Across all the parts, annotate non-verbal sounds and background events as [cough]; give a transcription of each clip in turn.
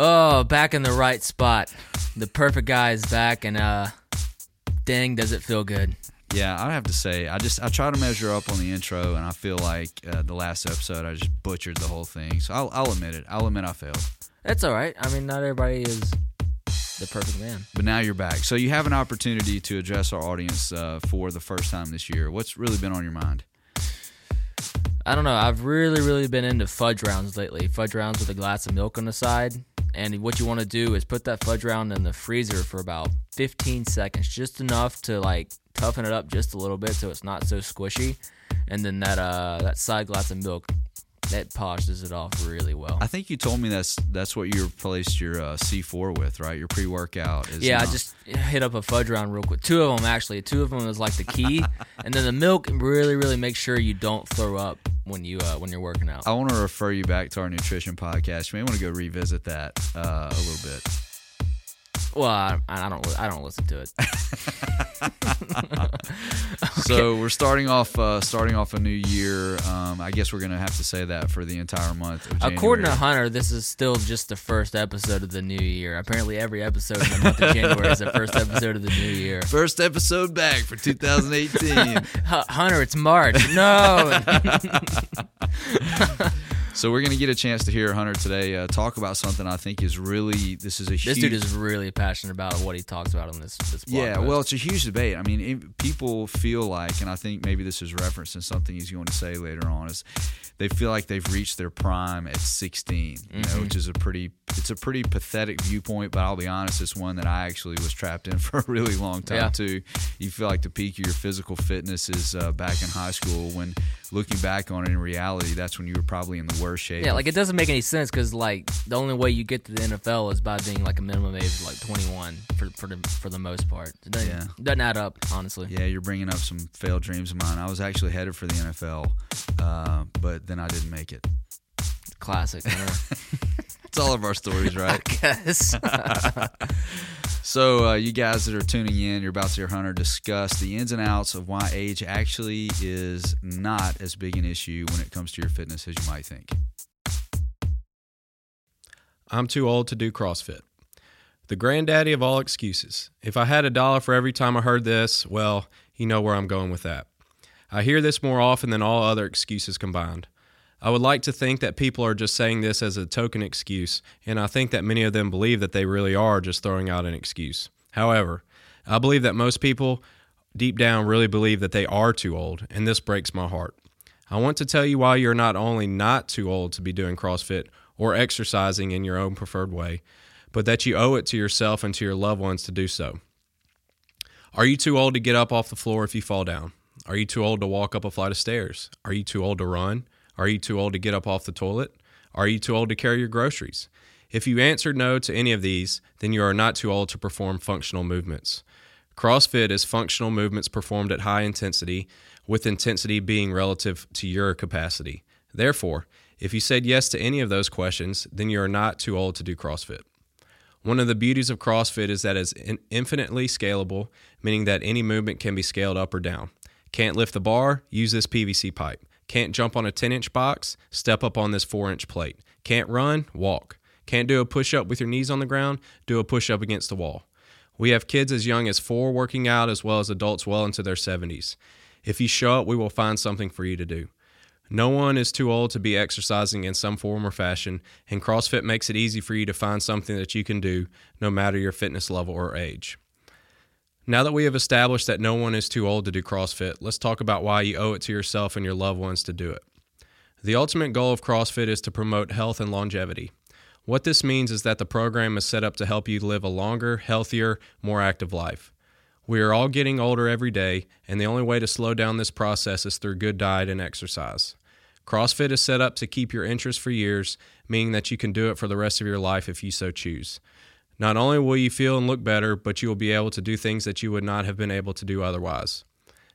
Oh, back in the right spot. The perfect guy is back, and uh, dang, does it feel good. Yeah, I have to say, I just I try to measure up on the intro, and I feel like uh, the last episode I just butchered the whole thing. So I'll, I'll admit it. I'll admit I failed. That's all right. I mean, not everybody is the perfect man. But now you're back, so you have an opportunity to address our audience uh, for the first time this year. What's really been on your mind? I don't know. I've really, really been into fudge rounds lately. Fudge rounds with a glass of milk on the side. And what you want to do is put that fudge round in the freezer for about 15 seconds, just enough to like toughen it up just a little bit so it's not so squishy. And then that uh that side glass of milk that polishes it off really well. I think you told me that's that's what you replaced your uh, C4 with, right? Your pre-workout is yeah, not- I just hit up a fudge round real quick. Two of them actually. Two of them is like the key, [laughs] and then the milk really, really make sure you don't throw up when you uh, when you're working out. I want to refer you back to our nutrition podcast. You may want to go revisit that uh, a little bit. Well, I, I don't I don't listen to it. [laughs] [laughs] So we're starting off uh, starting off a new year. Um, I guess we're gonna have to say that for the entire month. Of According to Hunter, this is still just the first episode of the new year. Apparently, every episode in the month of January is the first episode of the new year. first episode back for 2018. [laughs] Hunter, it's March. No. [laughs] so we're gonna get a chance to hear Hunter today uh, talk about something I think is really this is a this huge dude is really passionate about what he talks about on this this Yeah, post. well, it's a huge debate. I mean, it, people feel like, and I think maybe this is referencing something he's going to say later on, is they feel like they've reached their prime at 16, you know, which is a pretty, it's a pretty pathetic viewpoint. But I'll be honest, it's one that I actually was trapped in [laughs] for a really long time Yeah. too. You feel like the peak of your physical fitness is uh, back in high school. When looking back on it in reality, that's when you were probably in the worst shape. Yeah, like it doesn't make any sense because like the only way you get to the NFL is by being like a minimum age of like 21 for for the for the most part. It doesn't, Yeah. doesn't add up, honestly. Yeah, you're bringing up some failed dreams of mine. I was actually headed for the NFL, uh, but then I didn't make it. Classic. I. [laughs] It's all of our stories, right? [laughs] Guess. [laughs] so, uh, you guys that are tuning in, you're about to hear Hunter discuss the ins and outs of why age actually is not as big an issue when it comes to your fitness as you might think. I'm too old to do CrossFit. The granddaddy of all excuses. If I had a dollar for every time I heard this, well, you know where I'm going with that. I hear this more often than all other excuses combined. I would like to think that people are just saying this as a token excuse, and I think that many of them believe that they really are just throwing out an excuse. However, I believe that most people deep down really believe that they are too old, and this breaks my heart. I want to tell you why you're not only not too old to be doing CrossFit or exercising in your own preferred way, but that you owe it to yourself and to your loved ones to do so. Are you too old to get up off the floor if you fall down? Are you too old to walk up a flight of stairs? Are you too old to run? Are you too old to get up off the toilet? Are you too old to carry your groceries? If you answered no to any of these, then you are not too old to perform functional movements. CrossFit is functional movements performed at high intensity, with intensity being relative to your capacity. Therefore, if you said yes to any of those questions, then you are not too old to do CrossFit. One of the beauties of CrossFit is that it's infinitely scalable, meaning that any movement can be scaled up or down. Can't lift the bar? Use this PVC pipe. Can't jump on a 10 inch box? Step up on this 4 inch plate. Can't run? Walk. Can't do a push up with your knees on the ground? Do a push up against the wall. We have kids as young as four working out, as well as adults well into their 70s. If you show up, we will find something for you to do. No one is too old to be exercising in some form or fashion, and CrossFit makes it easy for you to find something that you can do no matter your fitness level or age. Now that we have established that no one is too old to do CrossFit, let's talk about why you owe it to yourself and your loved ones to do it. The ultimate goal of CrossFit is to promote health and longevity. What this means is that the program is set up to help you live a longer, healthier, more active life. We are all getting older every day, and the only way to slow down this process is through good diet and exercise. CrossFit is set up to keep your interest for years, meaning that you can do it for the rest of your life if you so choose. Not only will you feel and look better, but you will be able to do things that you would not have been able to do otherwise.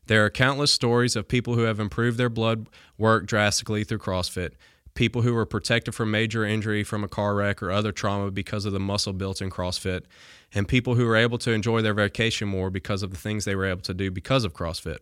There are countless stories of people who have improved their blood work drastically through CrossFit, people who were protected from major injury from a car wreck or other trauma because of the muscle built in CrossFit, and people who were able to enjoy their vacation more because of the things they were able to do because of CrossFit.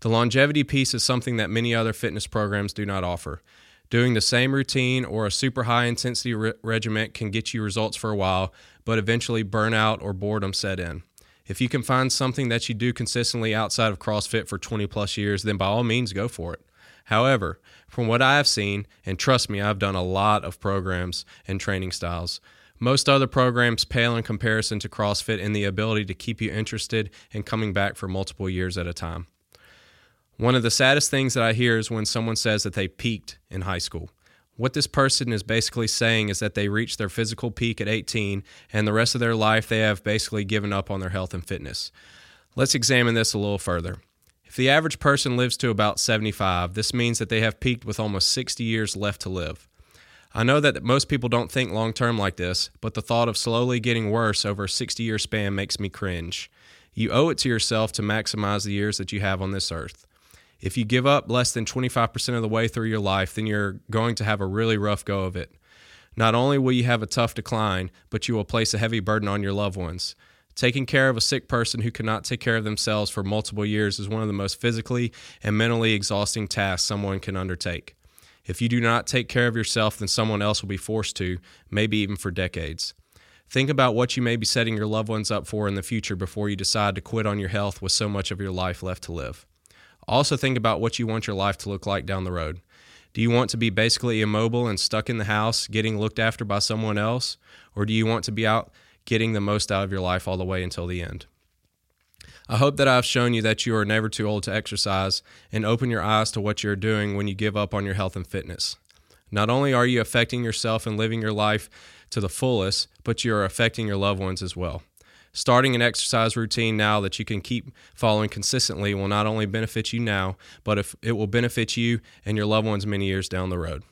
The longevity piece is something that many other fitness programs do not offer. Doing the same routine or a super high intensity re- regiment can get you results for a while, but eventually burnout or boredom set in. If you can find something that you do consistently outside of CrossFit for 20 plus years, then by all means go for it. However, from what I have seen, and trust me, I've done a lot of programs and training styles, most other programs pale in comparison to CrossFit in the ability to keep you interested and coming back for multiple years at a time. One of the saddest things that I hear is when someone says that they peaked in high school. What this person is basically saying is that they reached their physical peak at 18 and the rest of their life they have basically given up on their health and fitness. Let's examine this a little further. If the average person lives to about 75, this means that they have peaked with almost 60 years left to live. I know that most people don't think long term like this, but the thought of slowly getting worse over a 60 year span makes me cringe. You owe it to yourself to maximize the years that you have on this earth. If you give up less than 25% of the way through your life, then you're going to have a really rough go of it. Not only will you have a tough decline, but you will place a heavy burden on your loved ones. Taking care of a sick person who cannot take care of themselves for multiple years is one of the most physically and mentally exhausting tasks someone can undertake. If you do not take care of yourself, then someone else will be forced to, maybe even for decades. Think about what you may be setting your loved ones up for in the future before you decide to quit on your health with so much of your life left to live. Also, think about what you want your life to look like down the road. Do you want to be basically immobile and stuck in the house, getting looked after by someone else? Or do you want to be out getting the most out of your life all the way until the end? I hope that I've shown you that you are never too old to exercise and open your eyes to what you're doing when you give up on your health and fitness. Not only are you affecting yourself and living your life to the fullest, but you are affecting your loved ones as well. Starting an exercise routine now that you can keep following consistently will not only benefit you now, but if it will benefit you and your loved ones many years down the road.